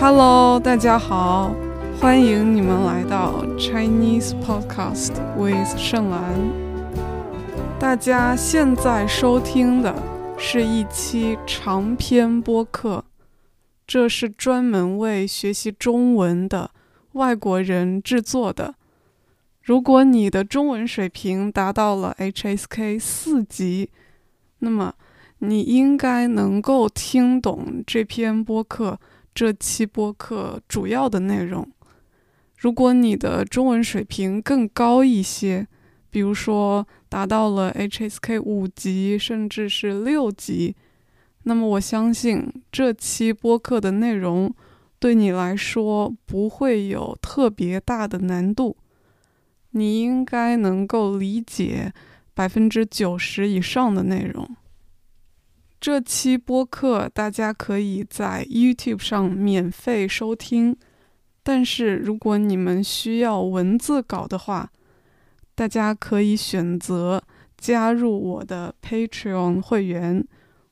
Hello，大家好，欢迎你们来到 Chinese Podcast with 盛兰。大家现在收听的是一期长篇播客，这是专门为学习中文的外国人制作的。如果你的中文水平达到了 HSK 四级，那么你应该能够听懂这篇播客。这期播客主要的内容，如果你的中文水平更高一些，比如说达到了 HSK 五级甚至是六级，那么我相信这期播客的内容对你来说不会有特别大的难度，你应该能够理解百分之九十以上的内容。这期播客大家可以在 YouTube 上免费收听，但是如果你们需要文字稿的话，大家可以选择加入我的 Patreon 会员，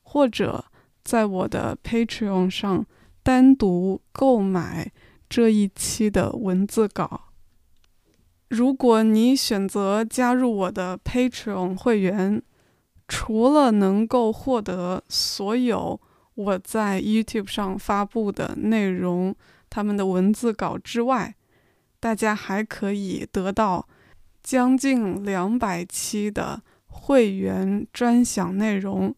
或者在我的 Patreon 上单独购买这一期的文字稿。如果你选择加入我的 Patreon 会员，除了能够获得所有我在 YouTube 上发布的内容，他们的文字稿之外，大家还可以得到将近两百期的会员专享内容，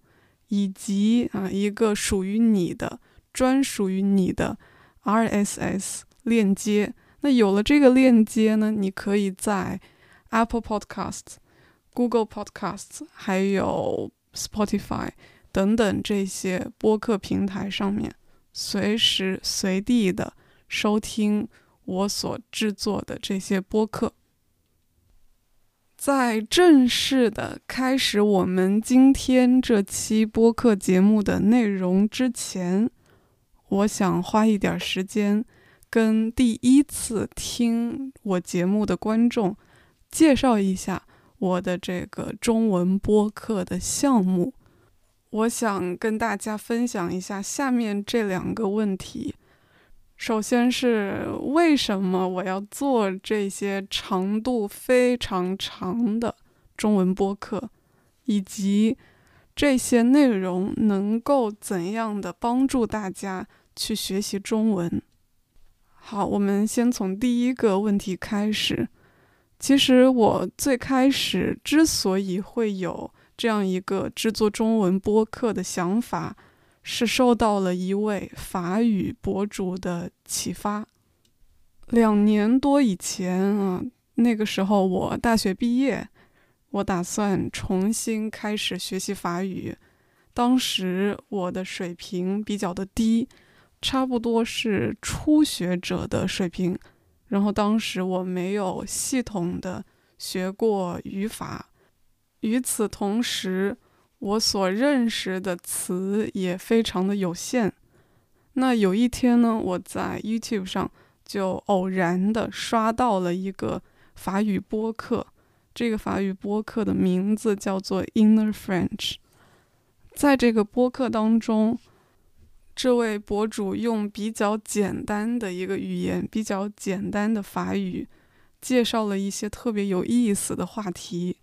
以及啊一个属于你的、专属于你的 RSS 链接。那有了这个链接呢，你可以在 Apple Podcasts。Google Podcasts 还有 Spotify 等等这些播客平台上面，随时随地的收听我所制作的这些播客。在正式的开始我们今天这期播客节目的内容之前，我想花一点时间跟第一次听我节目的观众介绍一下。我的这个中文播客的项目，我想跟大家分享一下下面这两个问题。首先是为什么我要做这些长度非常长的中文播客，以及这些内容能够怎样的帮助大家去学习中文。好，我们先从第一个问题开始。其实我最开始之所以会有这样一个制作中文播客的想法，是受到了一位法语博主的启发。两年多以前啊，那个时候我大学毕业，我打算重新开始学习法语。当时我的水平比较的低，差不多是初学者的水平。然后当时我没有系统的学过语法，与此同时，我所认识的词也非常的有限。那有一天呢，我在 YouTube 上就偶然的刷到了一个法语播客，这个法语播客的名字叫做 Inner French。在这个播客当中。这位博主用比较简单的一个语言，比较简单的法语，介绍了一些特别有意思的话题。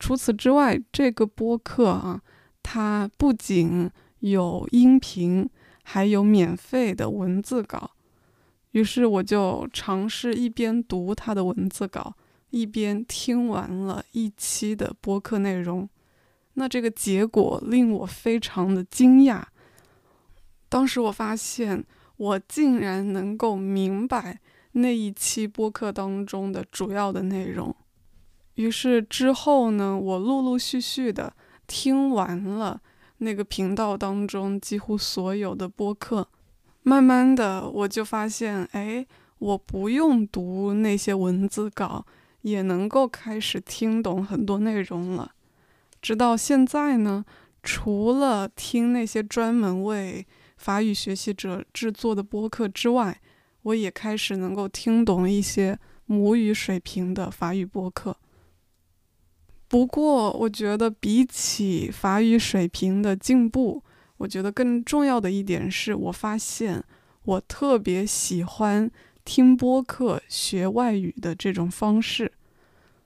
除此之外，这个播客啊，它不仅有音频，还有免费的文字稿。于是我就尝试一边读他的文字稿，一边听完了一期的播客内容。那这个结果令我非常的惊讶。当时我发现，我竟然能够明白那一期播客当中的主要的内容。于是之后呢，我陆陆续续的听完了那个频道当中几乎所有的播客。慢慢的，我就发现，哎，我不用读那些文字稿，也能够开始听懂很多内容了。直到现在呢，除了听那些专门为法语学习者制作的播客之外，我也开始能够听懂一些母语水平的法语播客。不过，我觉得比起法语水平的进步，我觉得更重要的一点是我发现我特别喜欢听播客学外语的这种方式。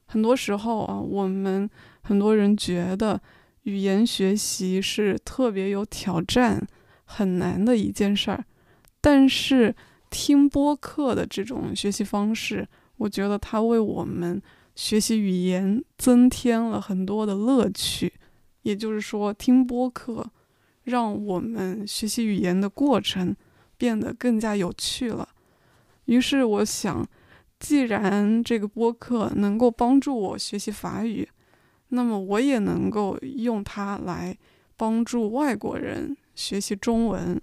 很多时候啊，我们很多人觉得语言学习是特别有挑战、很难的一件事儿，但是听播客的这种学习方式，我觉得它为我们学习语言增添了很多的乐趣。也就是说，听播客让我们学习语言的过程变得更加有趣了。于是我想，既然这个播客能够帮助我学习法语，那么我也能够用它来帮助外国人学习中文。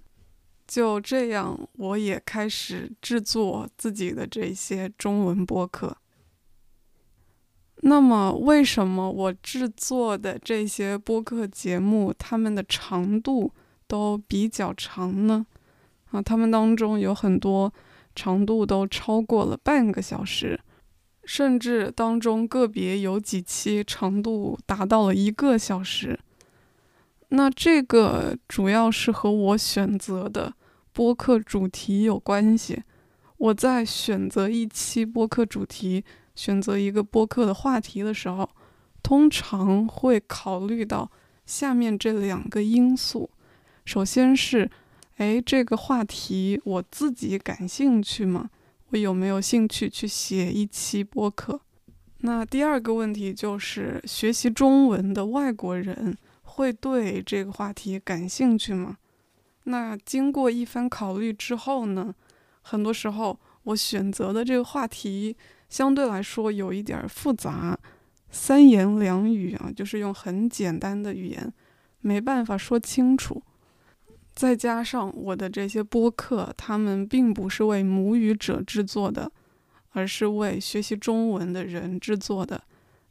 就这样，我也开始制作自己的这些中文播客。那么，为什么我制作的这些播客节目，它们的长度都比较长呢？啊，它们当中有很多长度都超过了半个小时，甚至当中个别有几期长度达到了一个小时。那这个主要是和我选择的播客主题有关系。我在选择一期播客主题。选择一个播客的话题的时候，通常会考虑到下面这两个因素。首先是，哎，这个话题我自己感兴趣吗？我有没有兴趣去写一期播客？那第二个问题就是，学习中文的外国人会对这个话题感兴趣吗？那经过一番考虑之后呢，很多时候我选择的这个话题。相对来说有一点复杂，三言两语啊，就是用很简单的语言，没办法说清楚。再加上我的这些播客，他们并不是为母语者制作的，而是为学习中文的人制作的。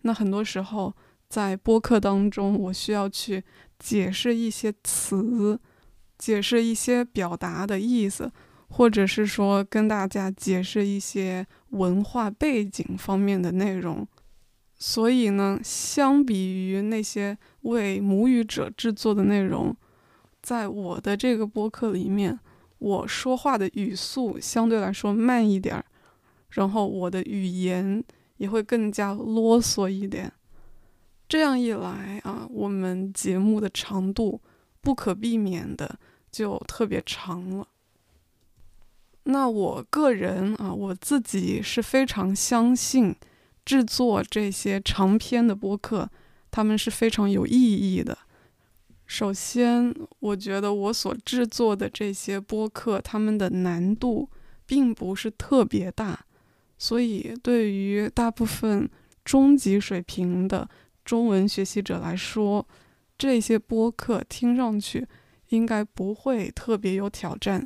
那很多时候在播客当中，我需要去解释一些词，解释一些表达的意思。或者是说跟大家解释一些文化背景方面的内容，所以呢，相比于那些为母语者制作的内容，在我的这个播客里面，我说话的语速相对来说慢一点儿，然后我的语言也会更加啰嗦一点。这样一来啊，我们节目的长度不可避免的就特别长了。那我个人啊，我自己是非常相信制作这些长篇的播客，他们是非常有意义的。首先，我觉得我所制作的这些播客，他们的难度并不是特别大，所以对于大部分中级水平的中文学习者来说，这些播客听上去应该不会特别有挑战。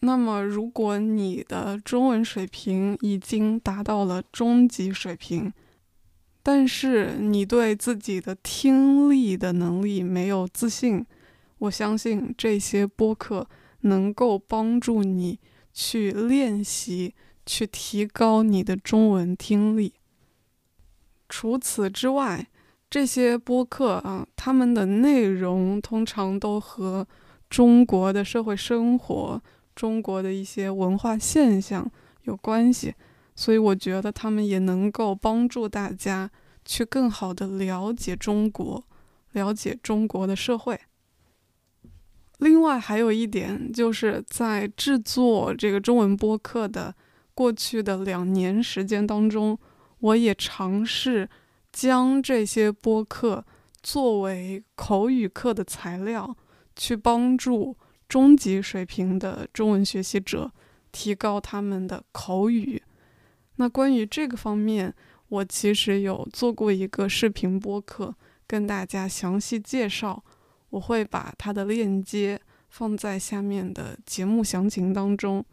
那么，如果你的中文水平已经达到了中级水平，但是你对自己的听力的能力没有自信，我相信这些播客能够帮助你去练习，去提高你的中文听力。除此之外，这些播客啊，他们的内容通常都和中国的社会生活。中国的一些文化现象有关系，所以我觉得他们也能够帮助大家去更好的了解中国，了解中国的社会。另外还有一点，就是在制作这个中文播客的过去的两年时间当中，我也尝试将这些播客作为口语课的材料，去帮助。中级水平的中文学习者提高他们的口语。那关于这个方面，我其实有做过一个视频播客，跟大家详细介绍。我会把它的链接放在下面的节目详情当中。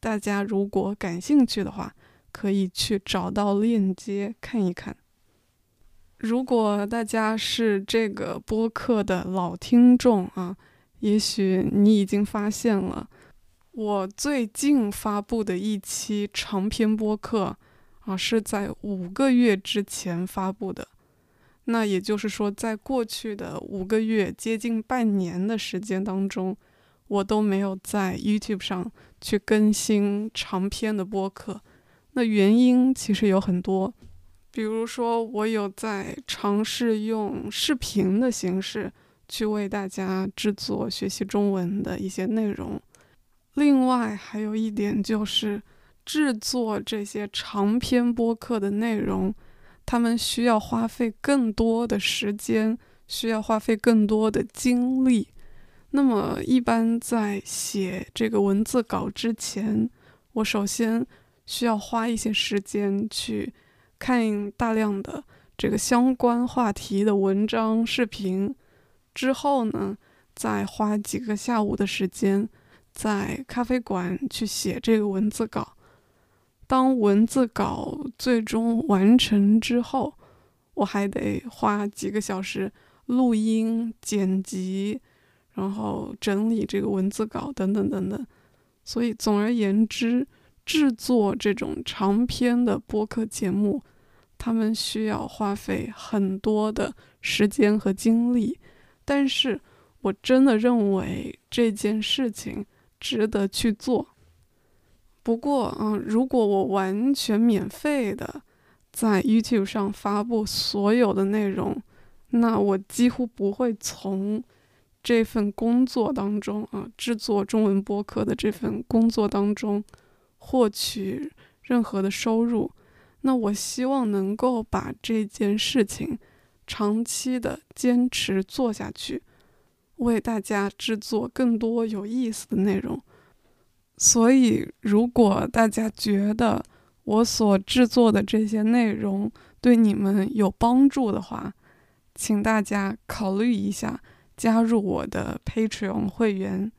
大家如果感兴趣的话，可以去找到链接看一看。如果大家是这个播客的老听众啊。也许你已经发现了，我最近发布的一期长篇播客啊，是在五个月之前发布的。那也就是说，在过去的五个月，接近半年的时间当中，我都没有在 YouTube 上去更新长篇的播客。那原因其实有很多，比如说我有在尝试用视频的形式去为大家制作学习中文的一些内容。另外还有一点就是制作这些长篇播客的内容，他们需要花费更多的时间，需要花费更多的精力。那么一般在写这个文字稿之前，我首先。需要花一些时间去看大量的这个相关话题的文章、视频，之后呢，再花几个下午的时间在咖啡馆去写这个文字稿。当文字稿最终完成之后，我还得花几个小时录音、剪辑，然后整理这个文字稿等等等等。所以，总而言之。制作这种长篇的播客节目，他们需要花费很多的时间和精力，但是我真的认为这件事情值得去做。不过，嗯，如果我完全免费的在 YouTube 上发布所有的内容，那我几乎不会从这份工作当中啊，制作中文播客的这份工作当中。获取任何的收入，那我希望能够把这件事情长期的坚持做下去，为大家制作更多有意思的内容。所以，如果大家觉得我所制作的这些内容对你们有帮助的话，请大家考虑一下加入我的 Patreon 会员。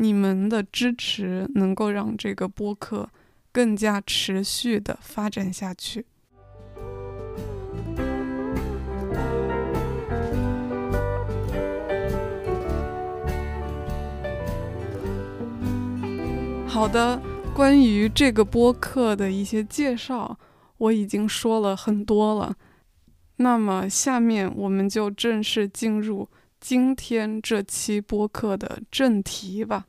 你们的支持能够让这个播客更加持续的发展下去。好的，关于这个播客的一些介绍，我已经说了很多了。那么，下面我们就正式进入。今天这期播客的正题吧，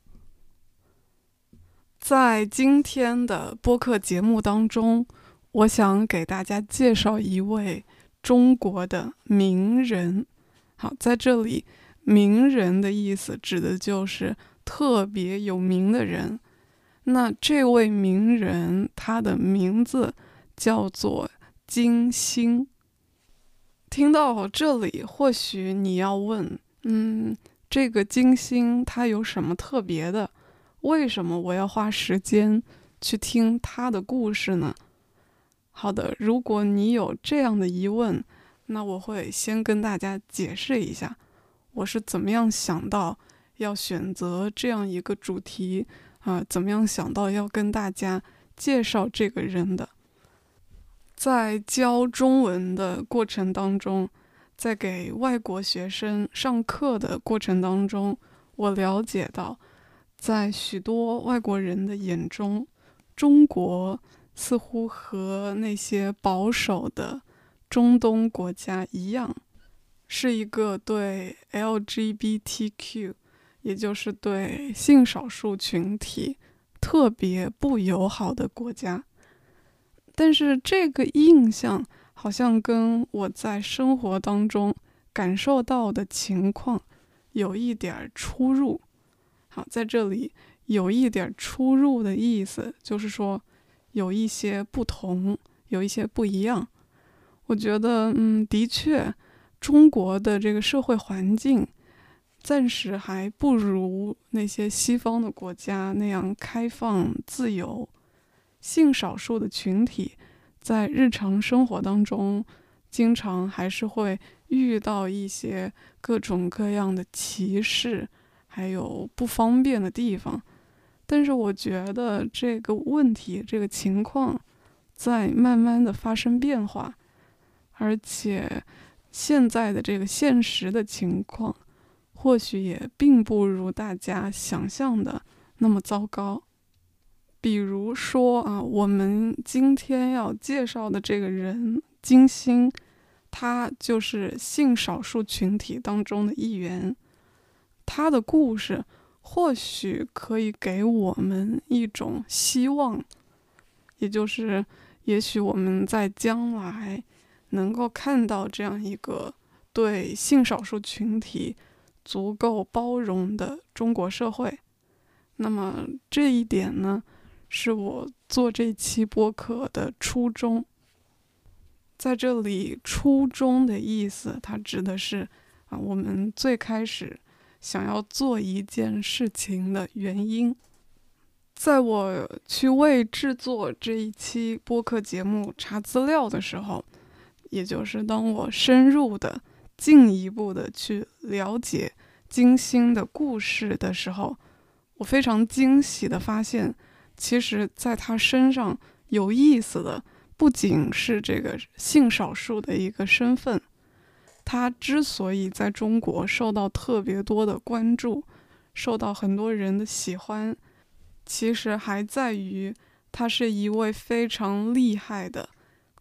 在今天的播客节目当中，我想给大家介绍一位中国的名人。好，在这里，名人的意思指的就是特别有名的人。那这位名人，他的名字叫做金星。听到这里，或许你要问：嗯，这个金星它有什么特别的？为什么我要花时间去听他的故事呢？好的，如果你有这样的疑问，那我会先跟大家解释一下，我是怎么样想到要选择这样一个主题啊，怎么样想到要跟大家介绍这个人的。在教中文的过程当中，在给外国学生上课的过程当中，我了解到，在许多外国人的眼中，中国似乎和那些保守的中东国家一样，是一个对 LGBTQ，也就是对性少数群体特别不友好的国家。但是这个印象好像跟我在生活当中感受到的情况有一点出入。好，在这里有一点出入的意思，就是说有一些不同，有一些不一样。我觉得，嗯，的确，中国的这个社会环境暂时还不如那些西方的国家那样开放自由。性少数的群体在日常生活当中，经常还是会遇到一些各种各样的歧视，还有不方便的地方。但是我觉得这个问题、这个情况在慢慢的发生变化，而且现在的这个现实的情况，或许也并不如大家想象的那么糟糕。比如说啊，我们今天要介绍的这个人金星，他就是性少数群体当中的一员。他的故事或许可以给我们一种希望，也就是，也许我们在将来能够看到这样一个对性少数群体足够包容的中国社会。那么这一点呢，是我做这期播客的初衷。在这里，“初衷”的意思，它指的是啊，我们最开始。想要做一件事情的原因，在我去为制作这一期播客节目查资料的时候，也就是当我深入的、进一步的去了解金星的故事的时候，我非常惊喜的发现，其实在他身上有意思的不仅是这个性少数的一个身份。他之所以在中国受到特别多的关注，受到很多人的喜欢，其实还在于他是一位非常厉害的、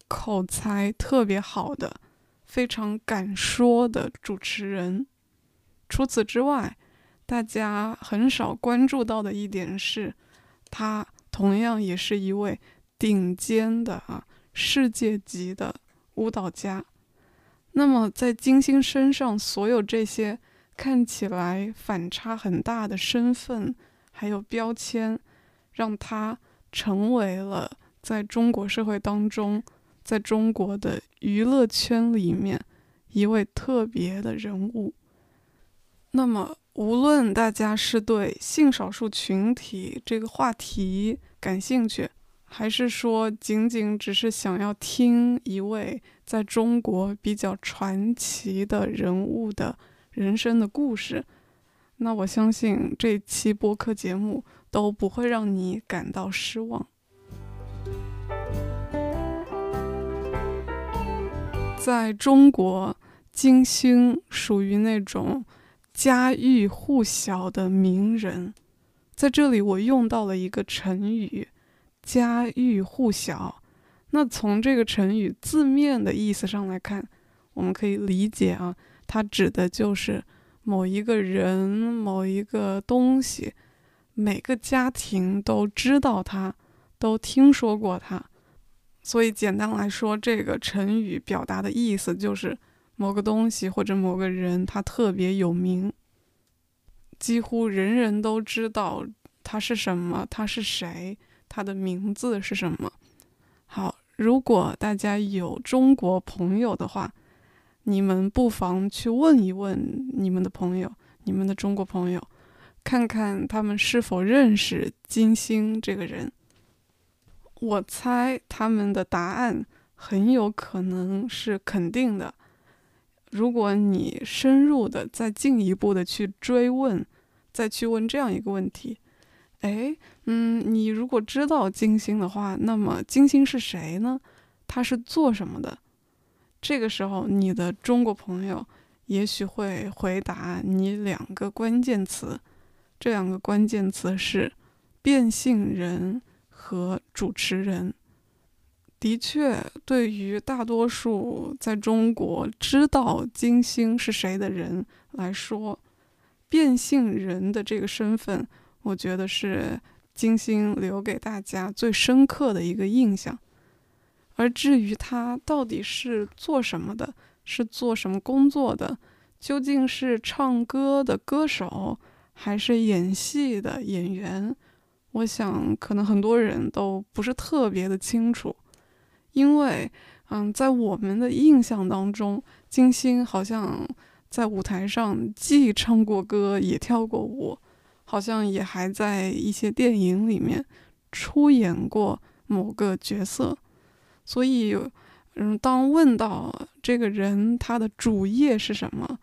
口才特别好的、非常敢说的主持人。除此之外，大家很少关注到的一点是，他同样也是一位顶尖的啊世界级的舞蹈家。那么，在金星身上，所有这些看起来反差很大的身份，还有标签，让他成为了在中国社会当中，在中国的娱乐圈里面一位特别的人物。那么，无论大家是对性少数群体这个话题感兴趣，还是说仅仅只是想要听一位，在中国比较传奇的人物的人生的故事，那我相信这期播客节目都不会让你感到失望。在中国，金星属于那种家喻户晓的名人，在这里我用到了一个成语“家喻户晓”。那从这个成语字面的意思上来看，我们可以理解啊，它指的就是某一个人、某一个东西，每个家庭都知道它，都听说过它。所以简单来说，这个成语表达的意思就是某个东西或者某个人他特别有名，几乎人人都知道他是什么，他是谁，他的名字是什么。好，如果大家有中国朋友的话，你们不妨去问一问你们的朋友，你们的中国朋友，看看他们是否认识金星这个人。我猜他们的答案很有可能是肯定的。如果你深入的再进一步的去追问，再去问这样一个问题。哎，嗯，你如果知道金星的话，那么金星是谁呢？他是做什么的？这个时候，你的中国朋友也许会回答你两个关键词，这两个关键词是变性人和主持人。的确，对于大多数在中国知道金星是谁的人来说，变性人的这个身份。我觉得是金星留给大家最深刻的一个印象，而至于他到底是做什么的，是做什么工作的，究竟是唱歌的歌手，还是演戏的演员，我想可能很多人都不是特别的清楚，因为，嗯，在我们的印象当中，金星好像在舞台上既唱过歌，也跳过舞。好像也还在一些电影里面出演过某个角色，所以，嗯，当问到这个人他的主业是什么，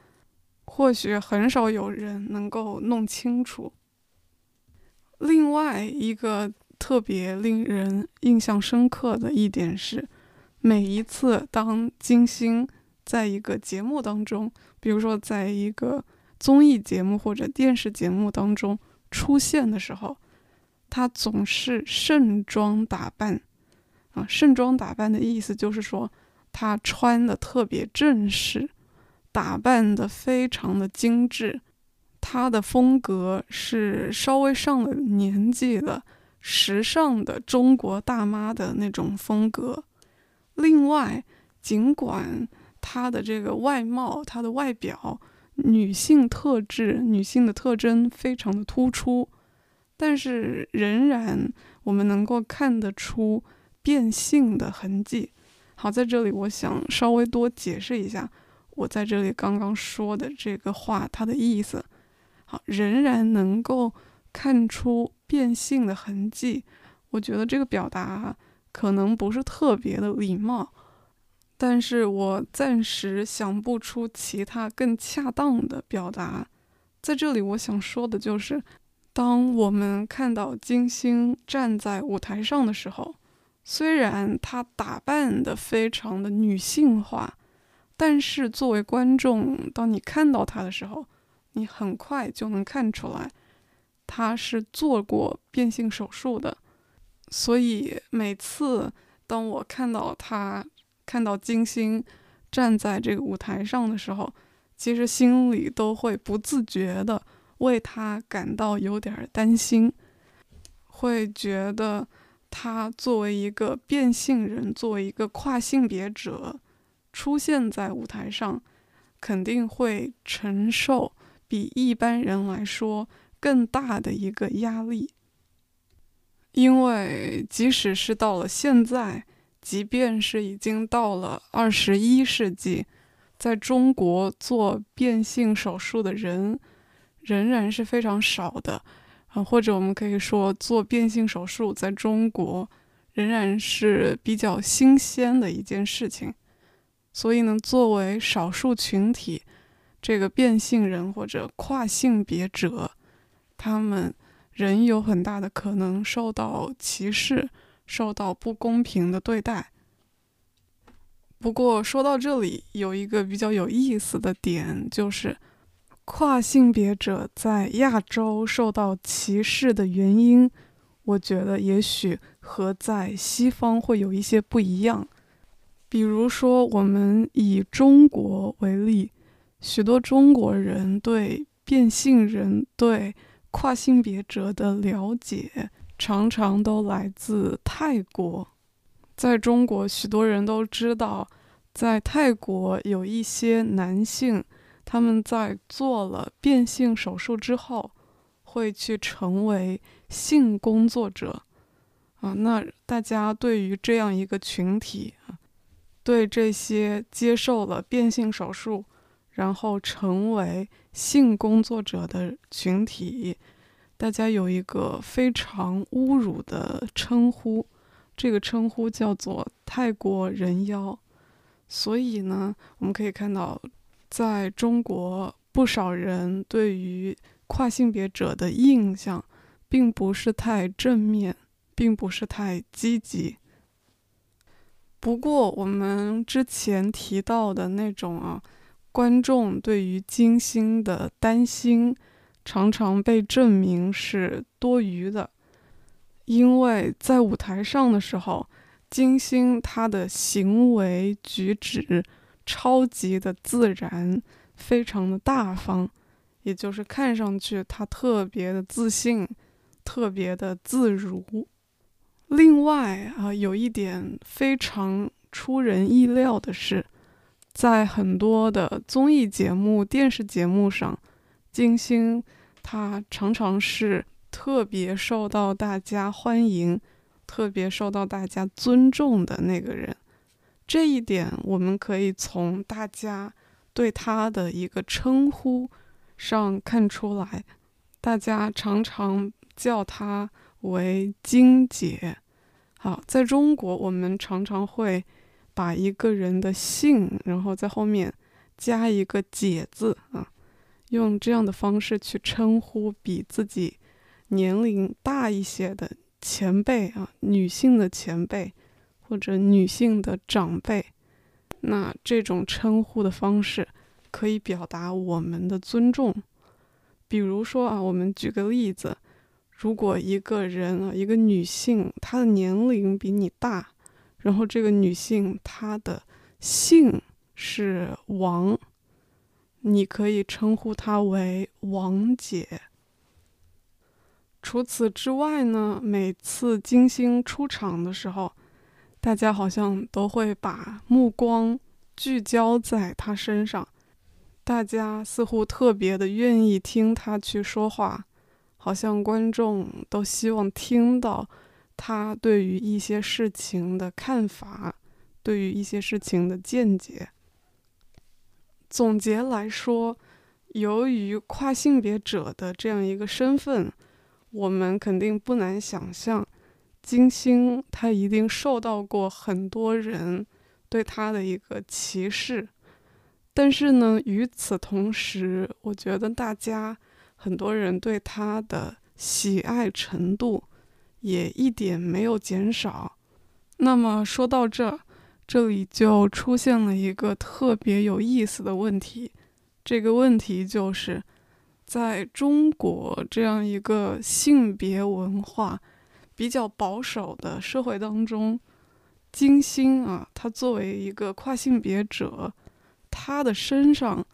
或许很少有人能够弄清楚。另外一个特别令人印象深刻的一点是，每一次当金星在一个节目当中，比如说在一个。综艺节目或者电视节目当中出现的时候，他总是盛装打扮，啊，盛装打扮的意思就是说，他穿的特别正式，打扮的非常的精致，他的风格是稍微上了年纪的、时尚的中国大妈的那种风格。另外，尽管她的这个外貌、她的外表、女性特质、女性的特征非常的突出，但是仍然我们能够看得出变性的痕迹。好，在这里我想稍微多解释一下，我在这里刚刚说的这个话它的意思。好，仍然能够看出变性的痕迹，我觉得这个表达可能不是特别的礼貌，但是我暂时想不出其他更恰当的表达。在这里，我想说的就是，当我们看到金星站在舞台上的时候，虽然她打扮的非常的女性化，但是作为观众，当你看到她的时候，你很快就能看出来，他是做过变性手术的，所以每次当我看到他看到金星站在这个舞台上的时候，其实心里都会不自觉的为他感到有点担心，会觉得他作为一个变性人，作为一个跨性别者出现在舞台上，肯定会承受。比一般人来说更大的一个压力，因为即使是到了现在，即便是已经到了二十一世纪，在中国做变性手术的人仍然是非常少的，啊，或者我们可以说，做变性手术在中国仍然是比较新鲜的一件事情，所以呢，作为少数群体。这个变性人或者跨性别者，他们仍有很大的可能受到歧视，受到不公平的对待。不过说到这里，有一个比较有意思的点，就是跨性别者在亚洲受到歧视的原因，我觉得也许和在西方会有一些不一样。比如说，我们以中国为例。许多中国人对变性人、对跨性别者的了解，常常都来自泰国。在中国，许多人都知道，在泰国有一些男性，他们在做了变性手术之后，会去成为性工作者。啊，那大家对于这样一个群体啊，对这些接受了变性手术。然后成为性工作者的群体，大家有一个非常侮辱的称呼，这个称呼叫做“泰国人妖”。所以呢，我们可以看到，在中国，不少人对于跨性别者的印象，并不是太正面，并不是太积极。不过，我们之前提到的那种啊。观众对于金星的担心，常常被证明是多余的，因为在舞台上的时候，金星她的行为举止超级的自然，非常的大方，也就是看上去她特别的自信，特别的自如。另外啊，有一点非常出人意料的是。在很多的综艺节目、电视节目上，金星她常常是特别受到大家欢迎、特别受到大家尊重的那个人。这一点我们可以从大家对她的一个称呼上看出来，大家常常叫她为“金姐”。好，在中国，我们常常会。把一个人的姓，然后在后面加一个“姐”字啊，用这样的方式去称呼比自己年龄大一些的前辈啊，女性的前辈或者女性的长辈。那这种称呼的方式可以表达我们的尊重。比如说啊，我们举个例子，如果一个人啊，一个女性，她的年龄比你大。然后这个女性她的姓是王，你可以称呼她为王姐。除此之外呢，每次金星出场的时候，大家好像都会把目光聚焦在她身上，大家似乎特别的愿意听她去说话，好像观众都希望听到他对于一些事情的看法，对于一些事情的见解。总结来说，由于跨性别者的这样一个身份，我们肯定不难想象，金星他一定受到过很多人对他的一个歧视。但是呢，与此同时，我觉得大家很多人对他的喜爱程度也一点没有减少。那么说到这。这里就出现了一个特别有意思的问题，这个问题就是，在中国这样一个性别文化比较保守的社会当中，金星啊，他作为一个跨性别者，他的身上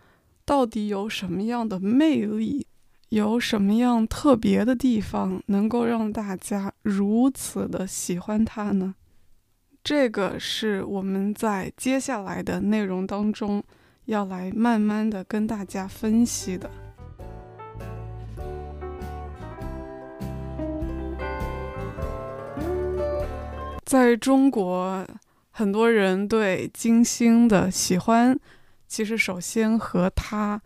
到底有什么样的魅力，有什么样特别的地方，能够让大家如此的喜欢他呢？这个是我们在接下来的内容当中要来慢慢的跟大家分析的。在中国，很多人对金星的喜欢，其实首先和他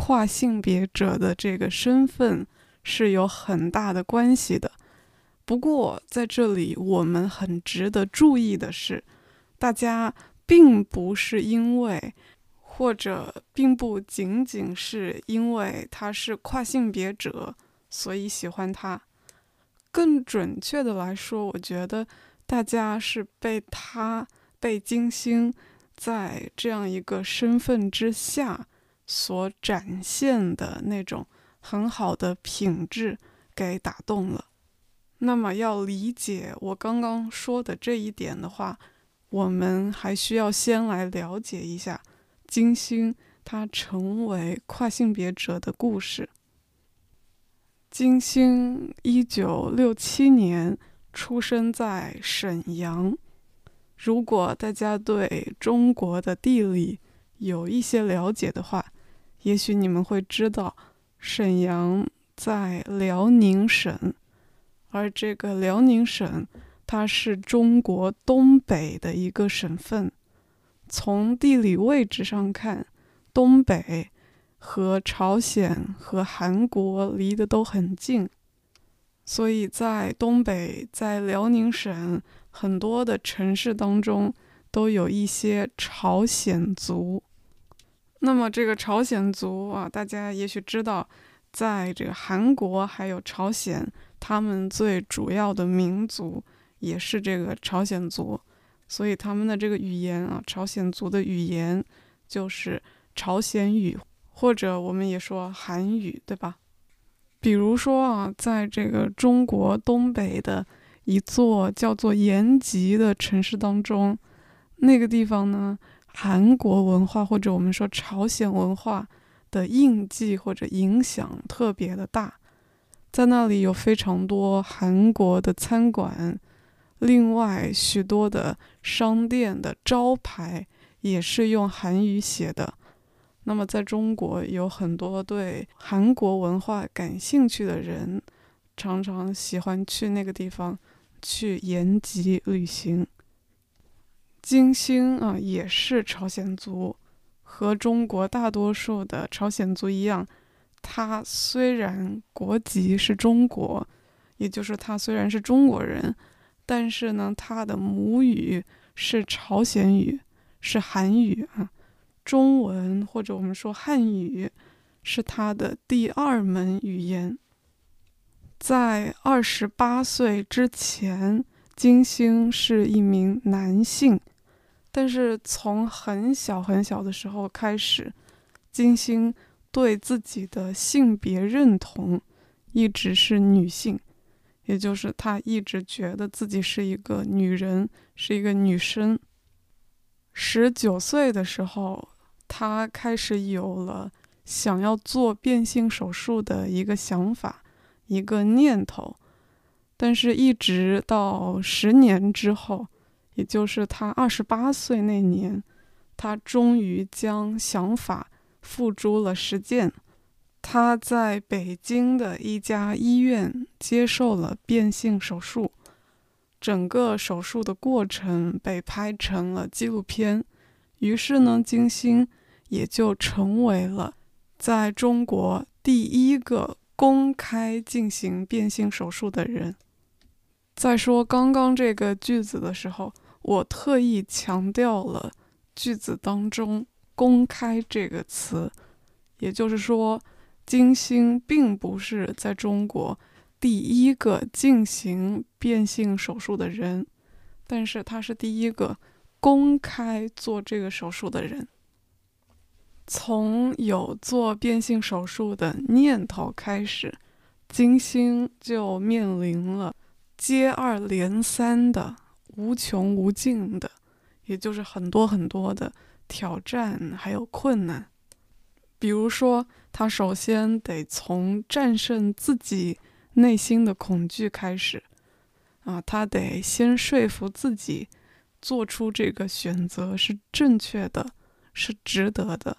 跨性别者的这个身份是有很大的关系的。不过，在这里我们很值得注意的是，大家并不是因为，或者并不仅仅是因为他是跨性别者，所以喜欢他。更准确的来说，我觉得大家是被他被金星在这样一个身份之下所展现的那种很好的品质给打动了。那么，要理解我刚刚说的这一点的话，我们还需要先来了解一下金星他成为跨性别者的故事。金星一九六七年出生在沈阳。如果大家对中国的地理有一些了解的话，也许你们会知道，沈阳在辽宁省。而这个辽宁省，它是中国东北的一个省份。从地理位置上看，东北和朝鲜和韩国离得都很近，所以在东北，在辽宁省很多的城市当中，都有一些朝鲜族。那么这个朝鲜族啊，大家也许知道，在这个韩国还有朝鲜。他们最主要的民族也是这个朝鲜族，所以他们的这个语言啊，朝鲜族的语言就是朝鲜语，或者我们也说韩语，对吧？比如说啊，在这个中国东北的一座叫做延吉的城市当中，那个地方呢，韩国文化或者我们说朝鲜文化的印记或者影响特别的大。在那里有非常多韩国的餐馆，另外许多的商店的招牌也是用韩语写的。那么，在中国有很多对韩国文化感兴趣的人，常常喜欢去那个地方去延吉旅行。金星啊，也是朝鲜族，和中国大多数的朝鲜族一样。他虽然国籍是中国，也就是他虽然是中国人，但是呢，他的母语是朝鲜语，是韩语啊。中文或者我们说汉语是他的第二门语言。在二十八岁之前，金星是一名男性，但是从很小很小的时候开始，金星。对自己的性别认同一直是女性，也就是她一直觉得自己是一个女人，是一个女生。十九岁的时候，她开始有了想要做变性手术的一个想法、一个念头。但是，一直到十年之后，也就是他二十八岁那年，他终于将想法付诸了实践。他在北京的一家医院接受了变性手术，整个手术的过程被拍成了纪录片。于是呢，金星也就成为了在中国第一个公开进行变性手术的人。在说刚刚这个句子的时候，我特意强调了句子当中“公开”这个词，也就是说，金星并不是在中国第一个进行变性手术的人，但是他是第一个公开做这个手术的人。从有做变性手术的念头开始，金星就面临了。接二连三的、无穷无尽的，也就是很多很多的挑战还有困难。比如说，他首先得从战胜自己内心的恐惧开始，啊，他得先说服自己做出这个选择是正确的，是值得的。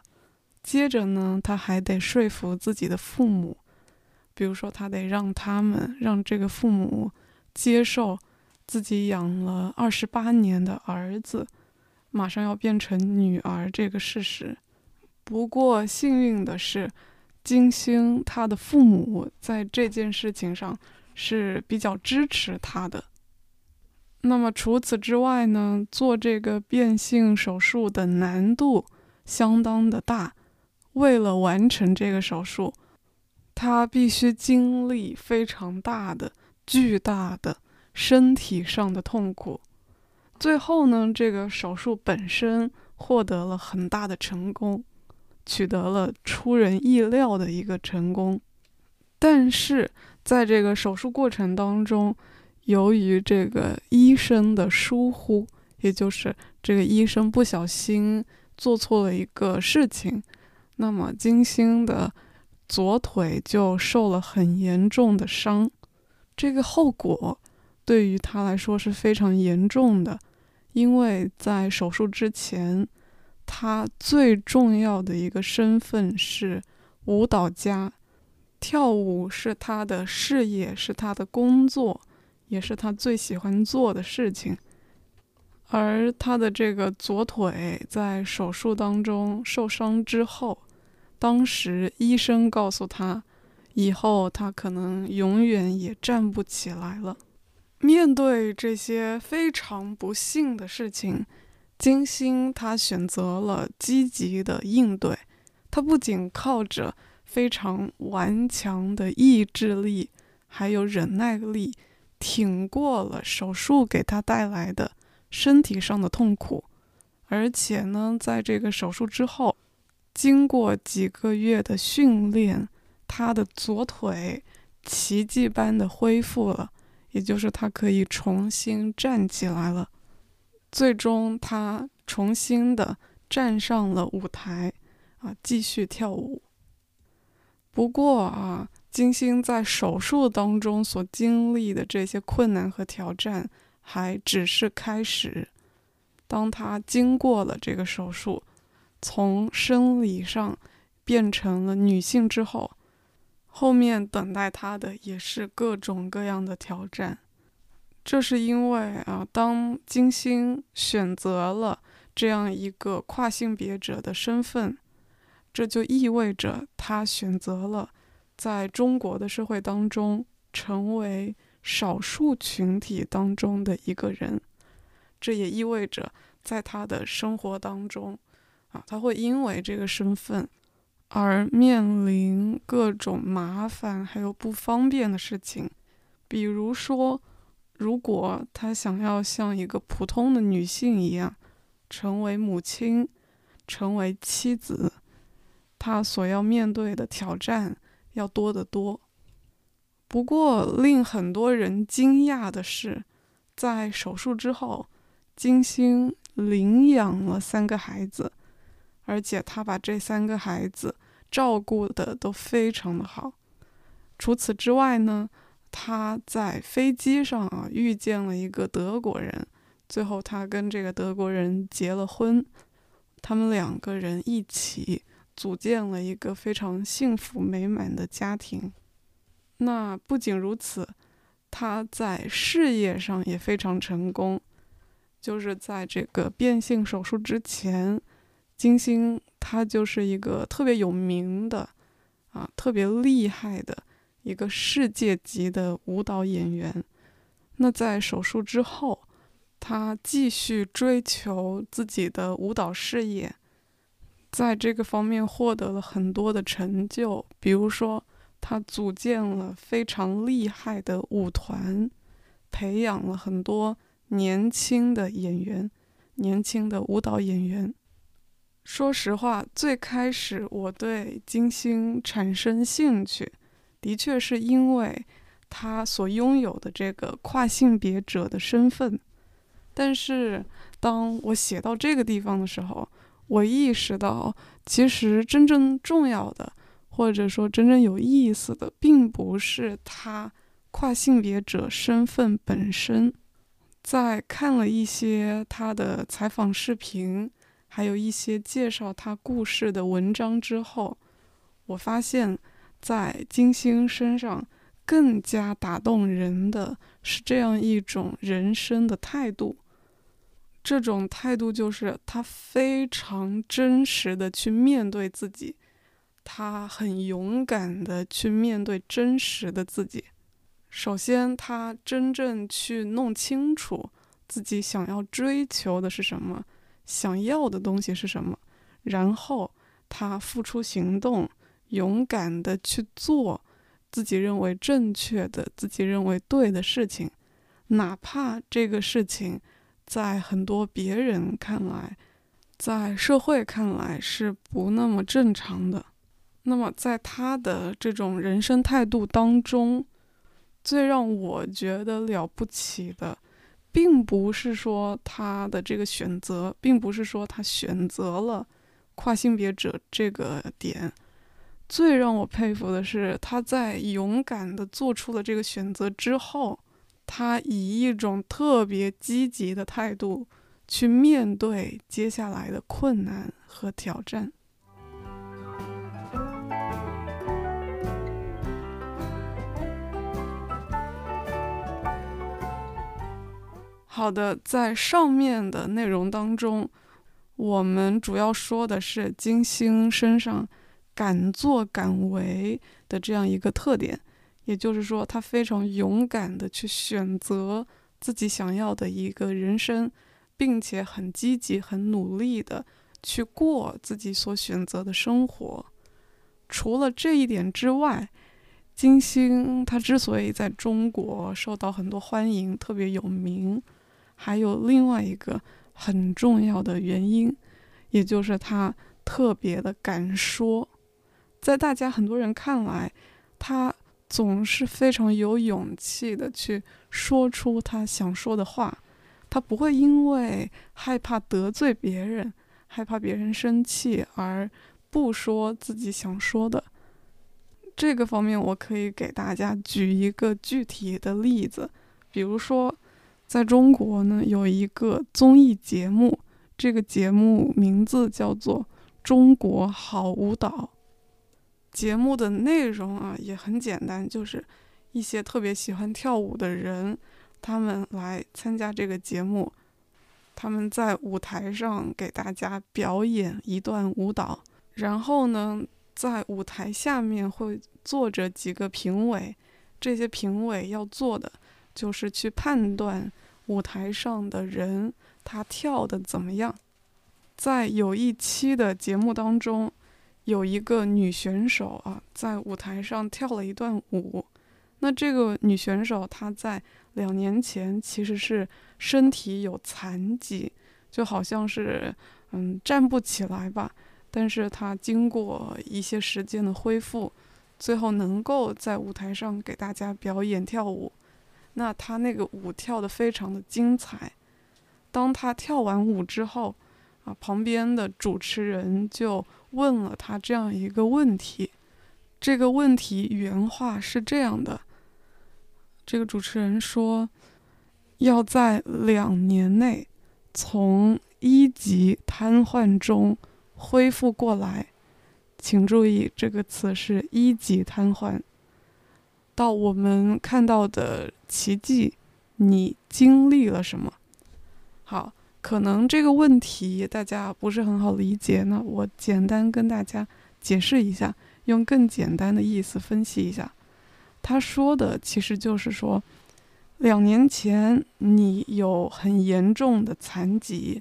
接着呢，他还得说服自己的父母，比如说，他得让他们让这个父母。接受自己养了二十八年的儿子马上要变成女儿这个事实。不过幸运的是，金星他的父母在这件事情上是比较支持他的。那么除此之外呢，做这个变性手术的难度相当的大。为了完成这个手术，他必须经历非常大的。巨大的身体上的痛苦，最后呢，这个手术本身获得了很大的成功，取得了出人意料的一个成功。但是在这个手术过程当中，由于这个医生的疏忽，也就是这个医生不小心做错了一个事情，那么金星的左腿就受了很严重的伤。这个后果对于他来说是非常严重的，因为在手术之前，他最重要的一个身份是舞蹈家，跳舞是他的事业，是他的工作，也是他最喜欢做的事情。而他的这个左腿在手术当中受伤之后，当时医生告诉他。以后他可能永远也站不起来了。面对这些非常不幸的事情，金星他选择了积极的应对。他不仅靠着非常顽强的意志力，还有忍耐力，挺过了手术给他带来的身体上的痛苦。而且呢，在这个手术之后，经过几个月的训练。他的左腿奇迹般的恢复了，也就是他可以重新站起来了。最终，他重新的站上了舞台，啊，继续跳舞。不过啊，金星在手术当中所经历的这些困难和挑战还只是开始。当他经过了这个手术，从生理上变成了女性之后，后面等待他的也是各种各样的挑战，这是因为啊，当金星选择了这样一个跨性别者的身份，这就意味着他选择了在中国的社会当中成为少数群体当中的一个人，这也意味着在他的生活当中，啊，他会因为这个身份。而面临各种麻烦还有不方便的事情，比如说，如果她想要像一个普通的女性一样成为母亲、成为妻子，她所要面对的挑战要多得多。不过，令很多人惊讶的是，在手术之后，金星领养了三个孩子。而且他把这三个孩子照顾的都非常的好。除此之外呢，他在飞机上啊遇见了一个德国人，最后他跟这个德国人结了婚，他们两个人一起组建了一个非常幸福美满的家庭。那不仅如此，他在事业上也非常成功。就是在这个变性手术之前，金星他就是一个特别有名的，啊，特别厉害的一个世界级的舞蹈演员。那在手术之后，他继续追求自己的舞蹈事业，在这个方面获得了很多的成就，比如说。他组建了非常厉害的舞团，培养了很多年轻的演员，年轻的舞蹈演员。说实话，最开始我对金星产生兴趣，的确是因为他所拥有的这个跨性别者的身份。但是当我写到这个地方的时候，我意识到，其实真正重要的。或者说，真正有意思的，并不是他跨性别者身份本身。在看了一些他的采访视频，还有一些介绍他故事的文章之后，我发现，在金星身上更加打动人的是这样一种人生的态度。这种态度就是他非常真实的去面对自己。他很勇敢的去面对真实的自己。首先，他真正去弄清楚自己想要追求的是什么，想要的东西是什么。然后，他付出行动，勇敢的去做自己认为正确的、自己认为对的事情，哪怕这个事情在很多别人看来，在社会看来是不那么正常的。那么，在他的这种人生态度当中，最让我觉得了不起的，并不是说他的这个选择，并不是说他选择了跨性别者这个点。最让我佩服的是，他在勇敢的做出了这个选择之后，他以一种特别积极的态度去面对接下来的困难和挑战。好的，在上面的内容当中，我们主要说的是金星身上敢作敢为的这样一个特点，也就是说，他非常勇敢的去选择自己想要的一个人生，并且很积极、很努力的去过自己所选择的生活。除了这一点之外，金星他之所以在中国受到很多欢迎，特别有名。还有另外一个很重要的原因，也就是他特别的敢说，在大家很多人看来，他总是非常有勇气的去说出他想说的话，他不会因为害怕得罪别人、害怕别人生气而不说自己想说的。这个方面，我可以给大家举一个具体的例子，比如说。在中国呢，有一个综艺节目，这个节目名字叫做《中国好舞蹈》。节目的内容啊也很简单，就是一些特别喜欢跳舞的人，他们来参加这个节目，他们在舞台上给大家表演一段舞蹈，然后呢，在舞台下面会坐着几个评委，这些评委要做的就是去判断。舞台上的人，他跳的怎么样？在有一期的节目当中，有一个女选手啊，在舞台上跳了一段舞。那这个女选手她在两年前其实是身体有残疾，就好像是嗯站不起来吧。但是她经过一些时间的恢复，最后能够在舞台上给大家表演跳舞。那他那个舞跳的非常的精彩，当他跳完舞之后，啊，旁边的主持人就问了他这样一个问题。这个问题原话是这样的：这个主持人说，要在两年内从一级瘫痪中恢复过来。请注意，这个词是一级瘫痪。到我们看到的奇迹，你经历了什么？好。可能这个问题大家不是很好理解，那我简单跟大家解释一下，用更简单的意思分析一下。他说的其实就是说，两年前你有很严重的残疾，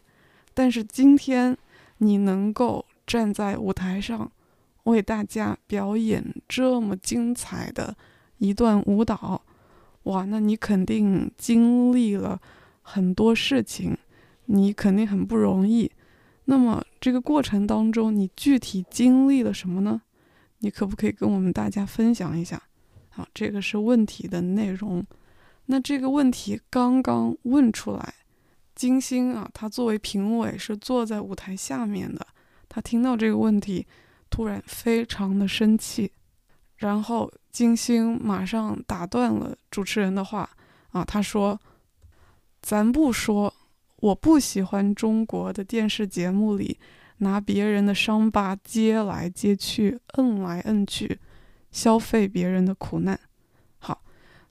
但是今天你能够站在舞台上为大家表演这么精彩的一段舞蹈，哇，那你肯定经历了很多事情。你肯定很不容易，那么这个过程当中，你具体经历了什么呢？你可不可以跟我们大家分享一下？好，这个是问题的内容。那这个问题刚刚问出来，金星啊，他作为评委是坐在舞台下面的，他听到这个问题，突然非常的生气，然后金星马上打断了主持人的话啊，他说：“咱不说。”我不喜欢中国的电视节目里拿别人的伤疤揭来揭去、摁来摁去，消费别人的苦难。好，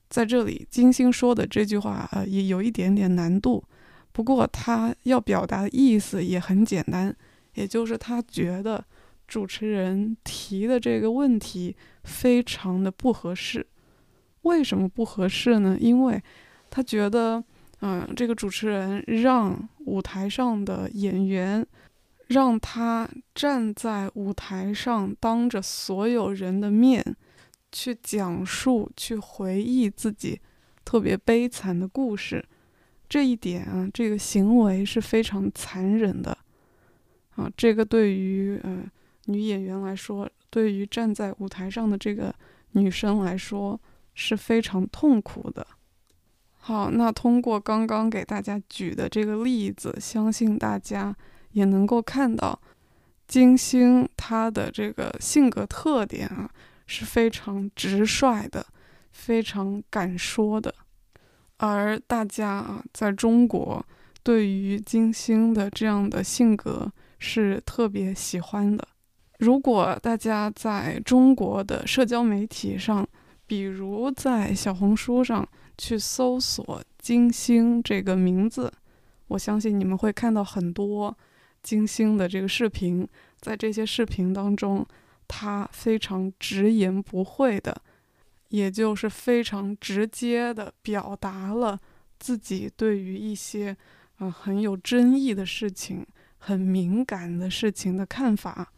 在这里金星说的这句话，呃，也有一点点难度。不过他要表达的意思也很简单，也就是他觉得主持人提的这个问题非常的不合适。为什么不合适呢？因为他觉得。嗯，这个主持人让舞台上的演员，让他站在舞台上，当着所有人的面，去讲述、去回忆自己特别悲惨的故事。这一点啊，这个行为是非常残忍的。啊，这个对于呃女演员来说，对于站在舞台上的这个女生来说，是非常痛苦的。好，那通过刚刚给大家举的这个例子，相信大家也能够看到，金星她的这个性格特点啊是非常直率的，非常敢说的。而大家啊，在中国对于金星的这样的性格是特别喜欢的。如果大家在中国的社交媒体上，比如在小红书上，去搜索“金星”这个名字，我相信你们会看到很多金星的这个视频。在这些视频当中，他非常直言不讳的，也就是非常直接的表达了自己对于一些啊很有争议的事情、很敏感的事情的看法。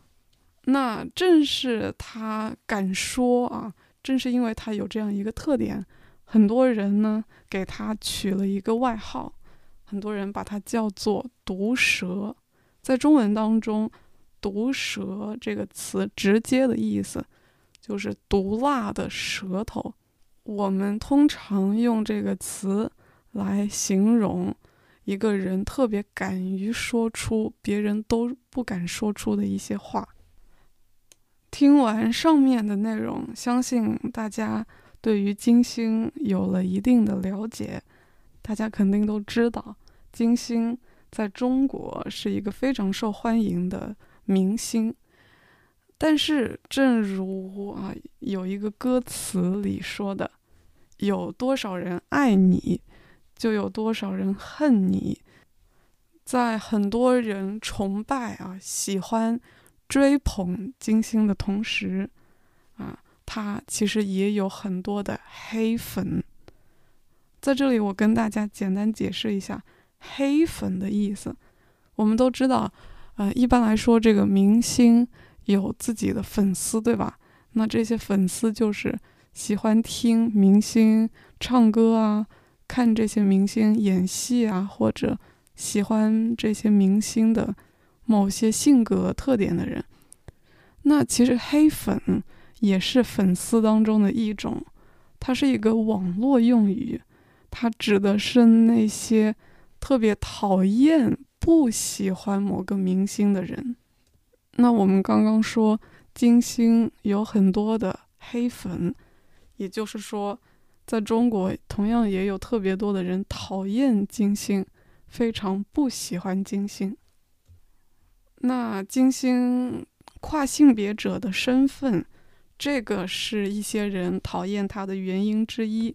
那正是他敢说啊，正是因为他有这样一个特点。很多人呢给他取了一个外号，很多人把他叫做“毒舌”。在中文当中，“毒舌”这个词直接的意思就是毒辣的舌头。我们通常用这个词来形容一个人特别敢于说出别人都不敢说出的一些话。听完上面的内容，相信大家。对于金星有了一定的了解，大家肯定都知道，金星在中国是一个非常受欢迎的明星。但是，正如啊有一个歌词里说的：“有多少人爱你，就有多少人恨你。”在很多人崇拜啊、喜欢、追捧金星的同时，啊。他其实也有很多的黑粉，在这里我跟大家简单解释一下黑粉的意思。我们都知道，呃，一般来说，这个明星有自己的粉丝，对吧？那这些粉丝就是喜欢听明星唱歌啊，看这些明星演戏啊，或者喜欢这些明星的某些性格特点的人。那其实黑粉。也是粉丝当中的一种，它是一个网络用语，它指的是那些特别讨厌不喜欢某个明星的人。那我们刚刚说金星有很多的黑粉，也就是说，在中国同样也有特别多的人讨厌金星，非常不喜欢金星。那金星跨性别者的身份，这个是一些人讨厌他的原因之一。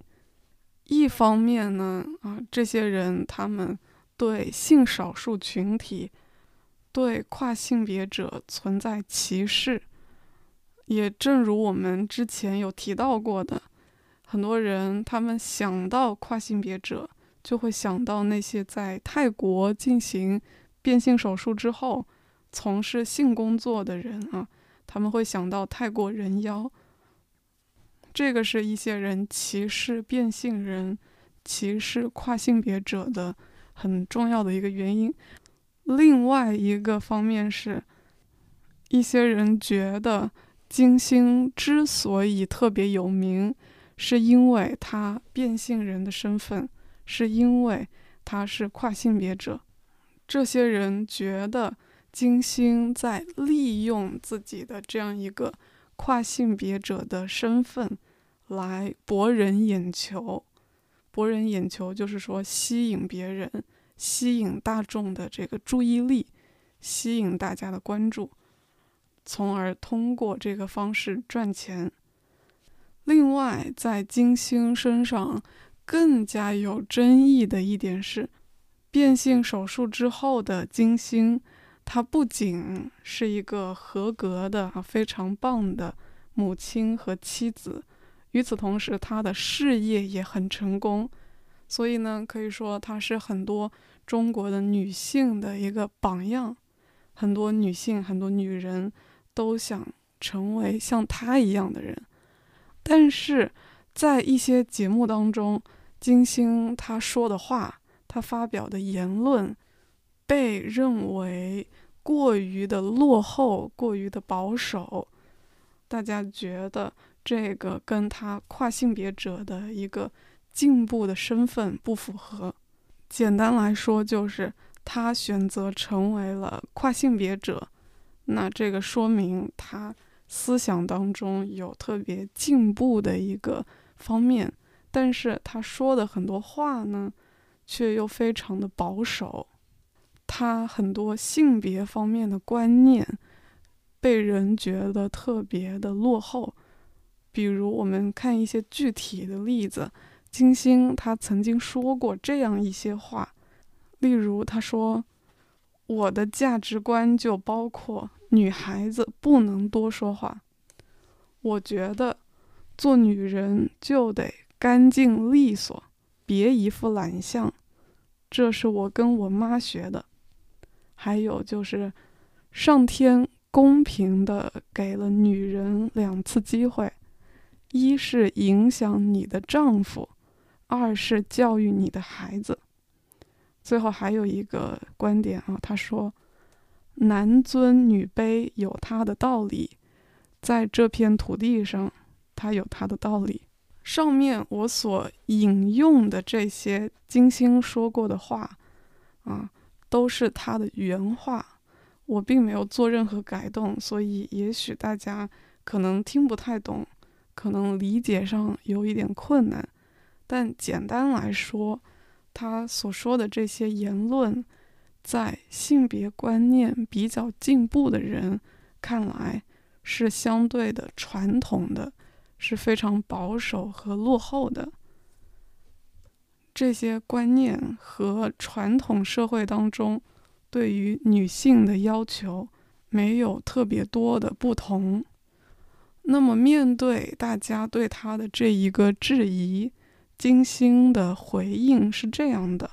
一方面呢，啊，这些人他们对性少数群体。对跨性别者存在歧视，也正如我们之前有提到过的，很多人他们想到跨性别者，就会想到那些在泰国进行变性手术之后从事性工作的人啊，他们会想到泰国人妖。这个是一些人歧视变性人、歧视跨性别者的很重要的一个原因。另外一个方面是，一些人觉得金星之所以特别有名，是因为他变性人的身份，是因为他是跨性别者。这些人觉得金星在利用自己的这样一个跨性别者的身份来博人眼球，博人眼球就是说吸引别人。吸引大众的这个注意力，吸引大家的关注，从而通过这个方式赚钱。另外，在金星身上更加有争议的一点是，变性手术之后的金星，她不仅是一个合格的啊、非常棒的母亲和妻子，与此同时，她的事业也很成功。所以呢，可以说她是很多中国的女性的一个榜样，很多女性、很多女人都想成为像她一样的人。但是在一些节目当中，金星她说的话，她发表的言论，被认为过于的落后、过于的保守，大家觉得这个跟他跨性别者的一个。进步的身份不符合，简单来说就是他选择成为了跨性别者，那这个说明他思想当中有特别进步的一个方面，但是他说的很多话呢，却又非常的保守，他很多性别方面的观念被人觉得特别的落后，比如我们看一些具体的例子。金星他曾经说过这样一些话，例如他说：“我的价值观就包括女孩子不能多说话。我觉得做女人就得干净利索，别一副懒相。这是我跟我妈学的。还有就是，上天公平的给了女人两次机会，一是影响你的丈夫。”二是教育你的孩子。最后还有一个观点啊，他说：“男尊女卑有他的道理，在这片土地上，他有他的道理。”上面我所引用的这些金星说过的话，啊，都是他的原话，我并没有做任何改动，所以也许大家可能听不太懂，可能理解上有一点困难。但简单来说，他所说的这些言论，在性别观念比较进步的人看来，是相对的传统的，是非常保守和落后的。这些观念和传统社会当中对于女性的要求没有特别多的不同。那么，面对大家对他的这一个质疑，金星的回应是这样的：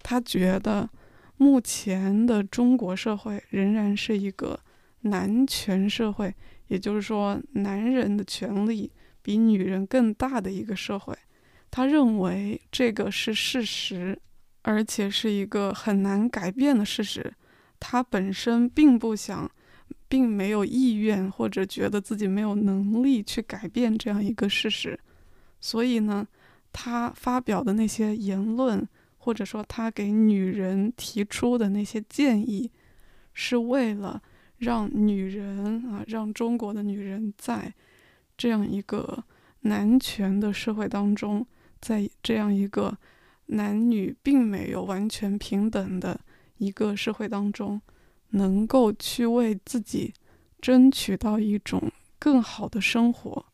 他觉得目前的中国社会仍然是一个男权社会，也就是说，男人的权利比女人更大的一个社会。他认为这个是事实，而且是一个很难改变的事实。他本身并不想，并没有意愿或者觉得自己没有能力去改变这样一个事实。所以呢？他发表的那些言论，或者说他给女人提出的那些建议，是为了让女人啊，让中国的女人在这样一个男权的社会当中，在这样一个男女并没有完全平等的一个社会当中，能够去为自己争取到一种更好的生活。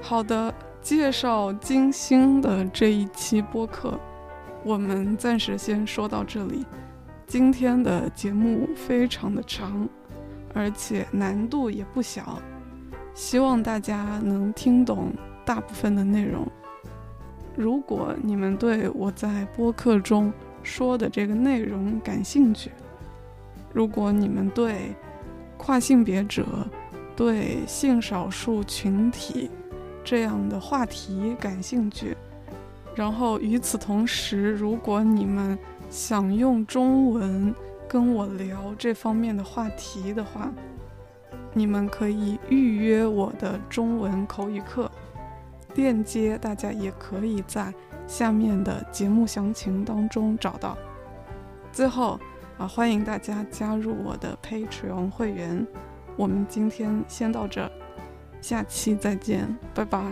好的，介绍金星的这一期播客，我们暂时先说到这里。今天的节目非常的长，而且难度也不小，希望大家能听懂大部分的内容。如果你们对我在播客中说的这个内容感兴趣，如果你们对跨性别者、对性少数群体，这样的话题感兴趣，然后与此同时，如果你们想用中文跟我聊这方面的话题的话，你们可以预约我的中文口语课，链接大家也可以在下面的节目详情当中找到。最后啊，欢迎大家加入我的 Patreon 会员。我们今天先到这，下期再见，拜拜。